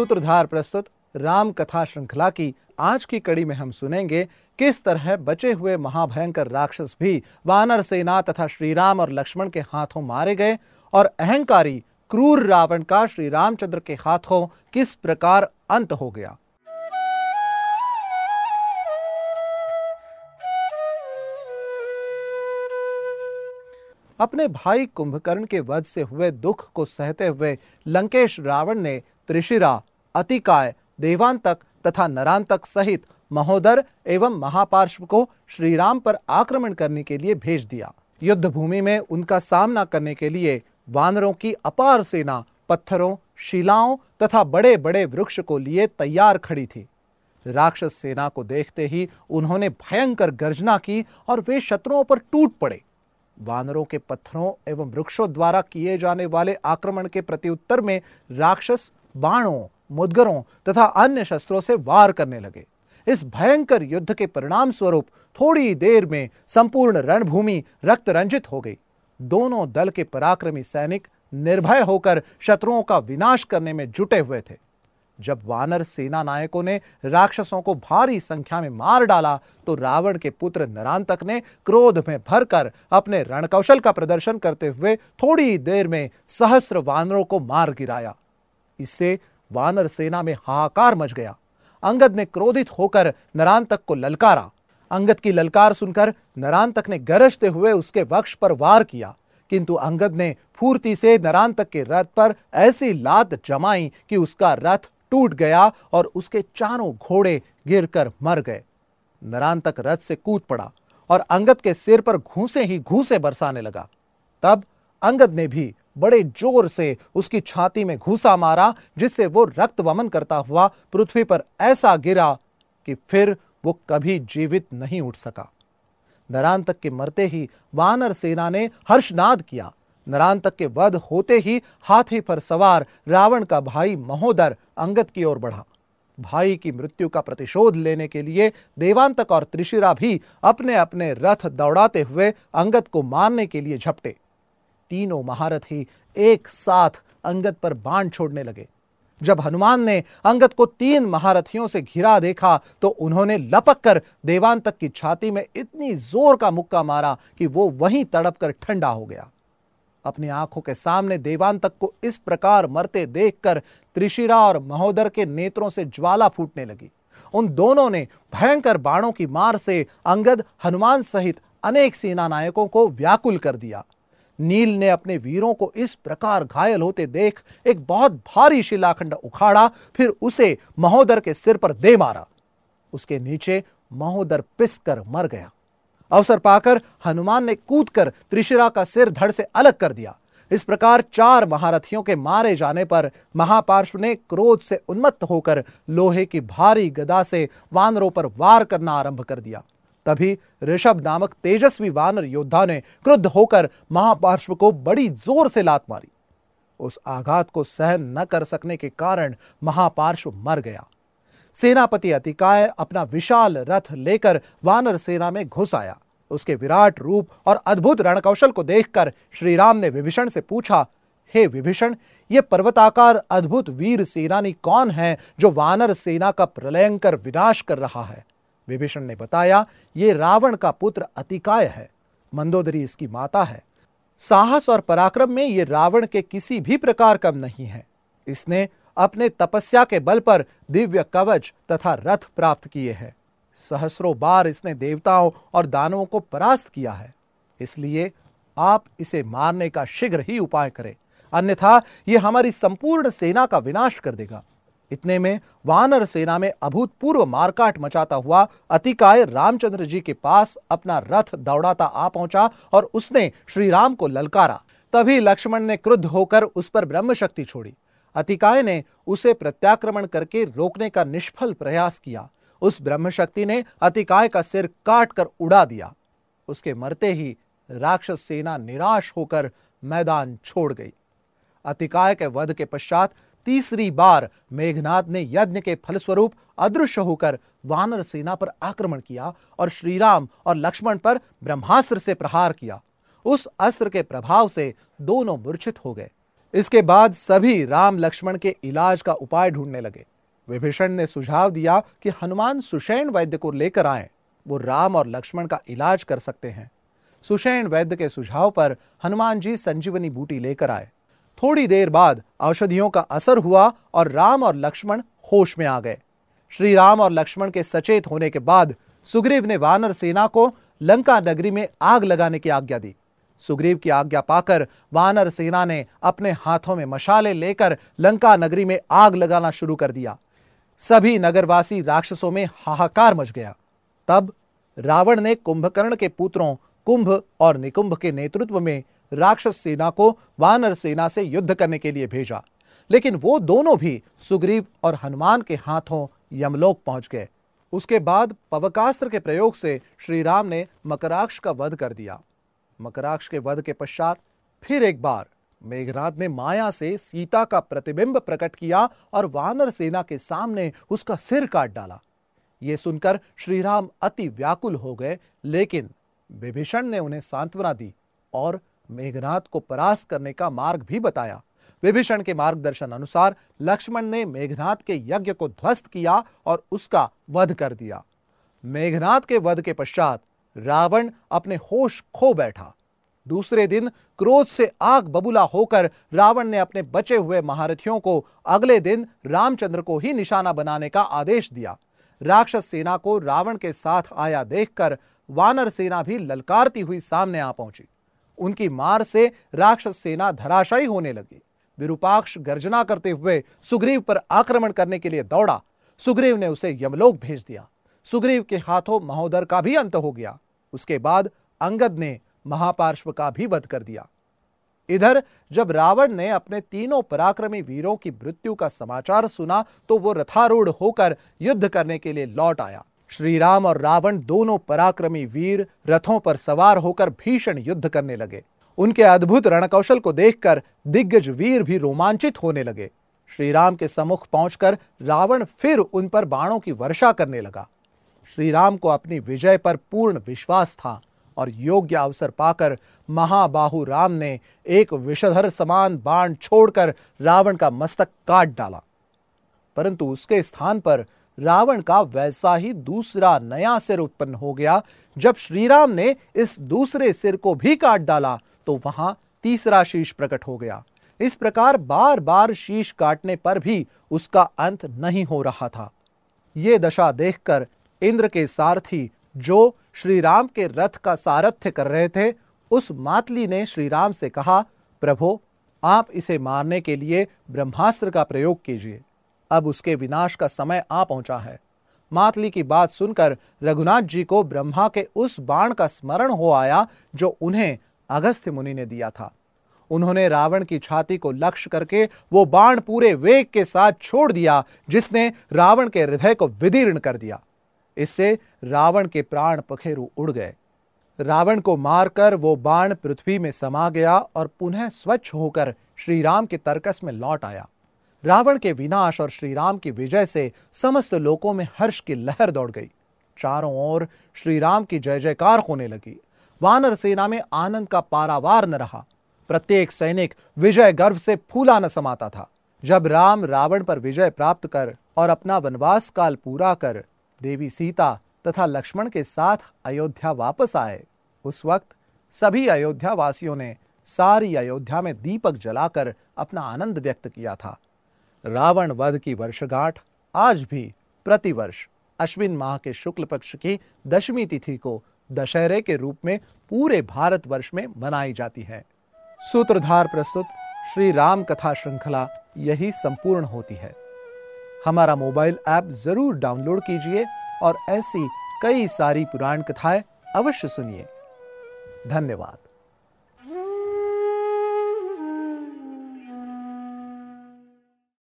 सूत्रधार प्रस्तुत राम कथा श्रृंखला की आज की कड़ी में हम सुनेंगे, किस तरह बचे हुए महाभयंकर राक्षस भी वानर सेना तथा श्री राम और लक्ष्मण के हाथों मारे गए और अहंकारी क्रूर रावण का श्री रामचंद्र के हाथों किस प्रकार अंत हो गया? अपने भाई कुंभकर्ण के वध से हुए दुख को सहते हुए लंकेश रावण ने त्रिशिरा अतिकाय, देवांतक तथा नरांतक सहित महोदर एवं महापार्श्व को श्रीराम पर आक्रमण करने के लिए भेज दिया। युद्ध भूमि में उनका सामना करने के लिए वानरों की अपार सेना, पत्थरों, शिलाओं तथा बड़े बड़े वृक्ष को लिए तैयार खड़ी थी। राक्षस सेना को देखते ही उन्होंने भयंकर गर्जना की और वे शत्रुओं पर टूट पड़े। वानरों के पत्थरों एवं वृक्षों द्वारा किए जाने वाले आक्रमण के प्रत्युत्तर में राक्षस बाणों मुदगरों तथा अन्य शस्त्रों से वार करने लगे। इस भयंकर युद्ध के परिणाम स्वरूप थोड़ी देर में संपूर्ण रणभूमि रक्त रंजित हो गई। दोनों दल के पराक्रमी सैनिक निर्भय होकर शत्रुओं का विनाश करने में जुटे हुए थे। जब वानर सेना नायकों ने राक्षसों को भारी संख्या में मार डाला तो रावण के पुत्र नरांतक ने क्रोध में भरकर अपने रणकौशल का प्रदर्शन करते हुए थोड़ी देर में सहस्र वानरों को मार गिराया। इससे वानर सेना में हाहाकार मच गया। अंगद ने क्रोधित होकर नरांतक को ललकारा। अंगद की ललकार सुनकर नरांतक ने गरजते हुए उसके वक्ष पर वार किया। किंतु अंगद ने फूर्ति से नरांतक के रथ पर ऐसी लात जमाई कि उसका रथ टूट गया और उसके चारों घोड़े गिरकर मर गए। नरांतक रथ से कूद पड़ा और अंगद के सिर पर घूसे ही घूसे बरसाने लगा। तब अंगद ने भी बड़े ज़ोर से उसकी छाती में घूसा मारा, जिससे वो रक्त वमन करता हुआ पृथ्वी पर ऐसा गिरा कि फिर वो कभी जीवित नहीं उठ सका। नरांतक के मरते ही वानर सेना ने हर्षनाद किया। नरांतक के वध होते ही हाथी पर सवार रावण का भाई महोदर अंगद की ओर बढ़ा। भाई की मृत्यु का प्रतिशोध लेने के लिए देवांतक और त्रिशिरा भी अपने अपने रथ दौड़ाते हुए अंगद को मारने के लिए झपटे। तीनों महारथी एक साथ अंगद पर बाण छोड़ने लगे। जब हनुमान ने अंगद को तीन महारथियों से घिरा देखा तो उन्होंने लपक कर देवान तक की छाती में इतनी ज़ोर का मुक्का मारा कि वो वहीं तड़प कर ठंडा हो गया। अपनी आँखों के सामने देवांतक को इस प्रकार मरते देखकर त्रिशिरा और महोदर के नेत्रों से ज्वाला फूटने लगी। उन दोनों ने भयंकर बाणों की मार से अंगद, हनुमान सहित अनेक सेना नायकों को व्याकुल कर दिया। नील ने अपने वीरों को इस प्रकार घायल होते देख एक बहुत भारी शिलाखंड उखाड़ा, फिर उसे महोदर के सिर पर दे मारा। उसके नीचे महोदर पिस कर मर गया। अवसर पाकर हनुमान ने कूदकर त्रिशिरा का सिर धड़ से अलग कर दिया। इस प्रकार चार महारथियों के मारे जाने पर महापार्श्व ने क्रोध से उन्मत्त होकर लोहे की भारी गदा से वानरों पर वार करना आरंभ कर दिया। तभी ऋषभ नामक तेजस्वी वानर योद्धा ने क्रुद्ध होकर महापार्श्व को बड़ी ज़ोर से लात मारी। उस आघात को सहन न कर सकने के कारण महापार्श्व मर गया। सेनापति अतिकाय अपना विशाल रथ लेकर वानर सेना में घुस आया। उसके विराट रूप और अद्भुत रणकौशल को देखकर श्री राम ने विभीषण से पूछा हे hey, विभीषण ये पर्वताकार अद्भुत वीर सेनानी कौन है जो वानर सेना का प्रलयंकर विनाश कर रहा है? विभीषण ने बताया, ये रावण का पुत्र अतिकाय है, मंदोदरी इसकी माता है। साहस और पराक्रम में ये रावण के किसी भी प्रकार कम नहीं है। इसने अपने तपस्या के बल पर दिव्य कवच तथा रथ प्राप्त किए हैं। सहस्रों बार इसने देवताओं और दानवों को परास्त किया है। इसलिए आप इसे मारने का शीघ्र ही उपाय करें। अन्यथा यह हमारी संपूर्ण सेना का विनाश कर देगा। इतने में वानर सेना में अभूतपूर्व मारकाट मचाता हुआ अतिकाय रामचंद्र जी के पास अपना रथ दौड़ाता आ पहुँचा और उसने श्री राम को ललकारा। तभी लक्ष्मण ने क्रुद्ध होकर उस पर ब्रह्म शक्ति छोड़ी। अतिकाय ने उसे प्रत्याक्रमण करके रोकने का निष्फल प्रयास किया। उस ब्रह्म शक्ति ने अतिकाय का सिर काट कर उड़ा दिया। उसके मरते ही राक्षस सेना निराश होकर मैदान छोड़ गई। अतिकाय के वध के पश्चात तीसरी बार मेघनाथ ने यज्ञ के फलस्वरूप अदृश्य होकर वानर सेना पर आक्रमण किया और श्रीराम और लक्ष्मण पर ब्रह्मास्त्र से प्रहार किया। उस अस्त्र के प्रभाव से दोनों मूर्छित हो गए। इसके बाद सभी राम लक्ष्मण के इलाज का उपाय ढूँढने लगे। विभीषण ने सुझाव दिया कि हनुमान सुषैण वैद्य को लेकर आए। वो राम और लक्ष्मण का इलाज कर सकते हैं। सुषैण वैद्य के सुझाव पर हनुमान जी संजीवनी बूटी लेकर आए। थोड़ी देर बाद औषधियों का असर हुआ और राम और लक्ष्मण होश में आ गए। श्री राम और लक्ष्मण के सचेत होने के बाद सुग्रीव ने वानर सेना को लंका नगरी में आग लगाने की आज्ञा दी। सुग्रीव की आज्ञा पाकर वानर सेना ने अपने हाथों में मशाले लेकर लंका नगरी में आग लगाना शुरू कर दिया। सभी नगरवासी राक्षसों में हाहाकार मच गया। तब रावण ने कुंभकर्ण के पुत्रों, कुंभ और निकुंभ के नेतृत्व में राक्षस सेना को वानर सेना से युद्ध करने के लिए भेजा। लेकिन वो दोनों भी सुग्रीव और हनुमान के हाथों यमलोक पहुँच गए। उसके बाद पवकास्त्र के प्रयोग से श्री राम ने मकराक्ष का वध कर दिया। मकराक्ष के वध के पश्चात फिर एक बार मेघनाथ ने माया से सीता का प्रतिबिंब प्रकट किया और वानर सेना के सामने उसका सिर काट डाला। यह सुनकर श्रीराम अति व्याकुल हो गए, लेकिन विभीषण ने उन्हें सांत्वना दी और मेघनाथ को परास्त करने का मार्ग भी बताया। विभीषण के मार्गदर्शन अनुसार लक्ष्मण ने मेघनाथ के यज्ञ को ध्वस्त किया और उसका वध कर दिया। मेघनाथ के वध के पश्चात रावण अपने होश खो बैठा। दूसरे दिन क्रोध से आग बबूला होकर रावण ने अपने बचे हुए महारथियों को अगले दिन रामचंद्र को ही निशाना बनाने का आदेश दिया। राक्षस सेना को रावण के साथ आया देखकर वानर सेना भी ललकारती हुई सामने आ पहुँची। उनकी मार से राक्षस सेना धराशायी होने लगी। विरूपाक्ष गर्जना करते हुए सुग्रीव पर आक्रमण करने के लिए दौड़ा। सुग्रीव ने उसे यमलोक भेज दिया। सुग्रीव के हाथों महोदर का भी अंत हो गया। उसके बाद अंगद ने महापार्श्व का भी वध कर दिया। इधर, जब रावण ने अपने तीनों पराक्रमी वीरों की मृत्यु का समाचार सुना तो वो रथारूढ़ होकर युद्ध करने के लिए लौट आया। श्री राम और रावण दोनों पराक्रमी वीर रथों पर सवार होकर भीषण युद्ध करने लगे। उनके अद्भुत रणकौशल को देखकर दिग्गज वीर भी रोमांचित होने लगे। श्री राम के सम्मुख पहुंचकर रावण फिर उन पर बाणों की वर्षा करने लगा। श्री राम को अपनी विजय पर पूर्ण विश्वास था और योग्य अवसर पाकर महाबाहु राम ने एक विषधर समान बाण छोड़कर रावण का मस्तक काट डाला। परंतु उसके स्थान पर रावण का वैसा ही दूसरा नया सिर उत्पन्न हो गया। जब श्रीराम ने इस दूसरे सिर को भी काट डाला तो वहाँ तीसरा शीश प्रकट हो गया। इस प्रकार बार बार शीश काटने पर भी उसका अंत नहीं हो रहा था। ये दशा देखकर इंद्र के सारथी जो श्री राम के रथ का सारथ्य कर रहे थे, उस मातली ने श्री राम से कहा, प्रभो, आप इसे मारने के लिए ब्रह्मास्त्र का प्रयोग कीजिए। अब उसके विनाश का समय आ पहुँचा है। मातली की बात सुनकर रघुनाथ जी को ब्रह्मा के उस बाण का स्मरण हो आया जो उन्हें अगस्त्य मुनि ने दिया था। उन्होंने रावण की छाती को लक्ष्य करके वो बाण पूरे वेग के साथ छोड़ दिया, जिसने रावण के हृदय को विदीर्ण कर दिया। इससे रावण के प्राण पखेरु उड़ गए। रावण को मारकर वो बाण पृथ्वी में समा गया और पुनः स्वच्छ होकर श्रीराम के तर्कस में लौट आया। रावण के विनाश और श्री राम की विजय से समस्त लोकों में हर्ष की लहर दौड़ गई। चारों ओर श्री राम की जय जयकार होने लगी। वानर सेना में आनंद का पारावार न रहा। प्रत्येक सैनिक विजय गर्व से फूला न समाता था। जब राम रावण पर विजय प्राप्त कर और अपना वनवास काल पूरा कर, देवी सीता तथा लक्ष्मण के साथ अयोध्या वापस आए। उस वक्त सभी अयोध्या वासियों ने सारी अयोध्या में दीपक जलाकर अपना आनंद व्यक्त किया था। रावण वध की वर्षगांठ आज भी प्रतिवर्ष अश्विन माह के शुक्ल पक्ष की दशमी तिथि को दशहरे के रूप में पूरे भारतवर्ष में मनाई जाती है। सूत्रधार प्रस्तुत श्री राम कथा श्रृंखला यही संपूर्ण होती है। हमारा मोबाइल ऐप ज़रूर डाउनलोड कीजिए और ऐसी कई सारी पुराण कथाएँ अवश्य सुनिए। धन्यवाद।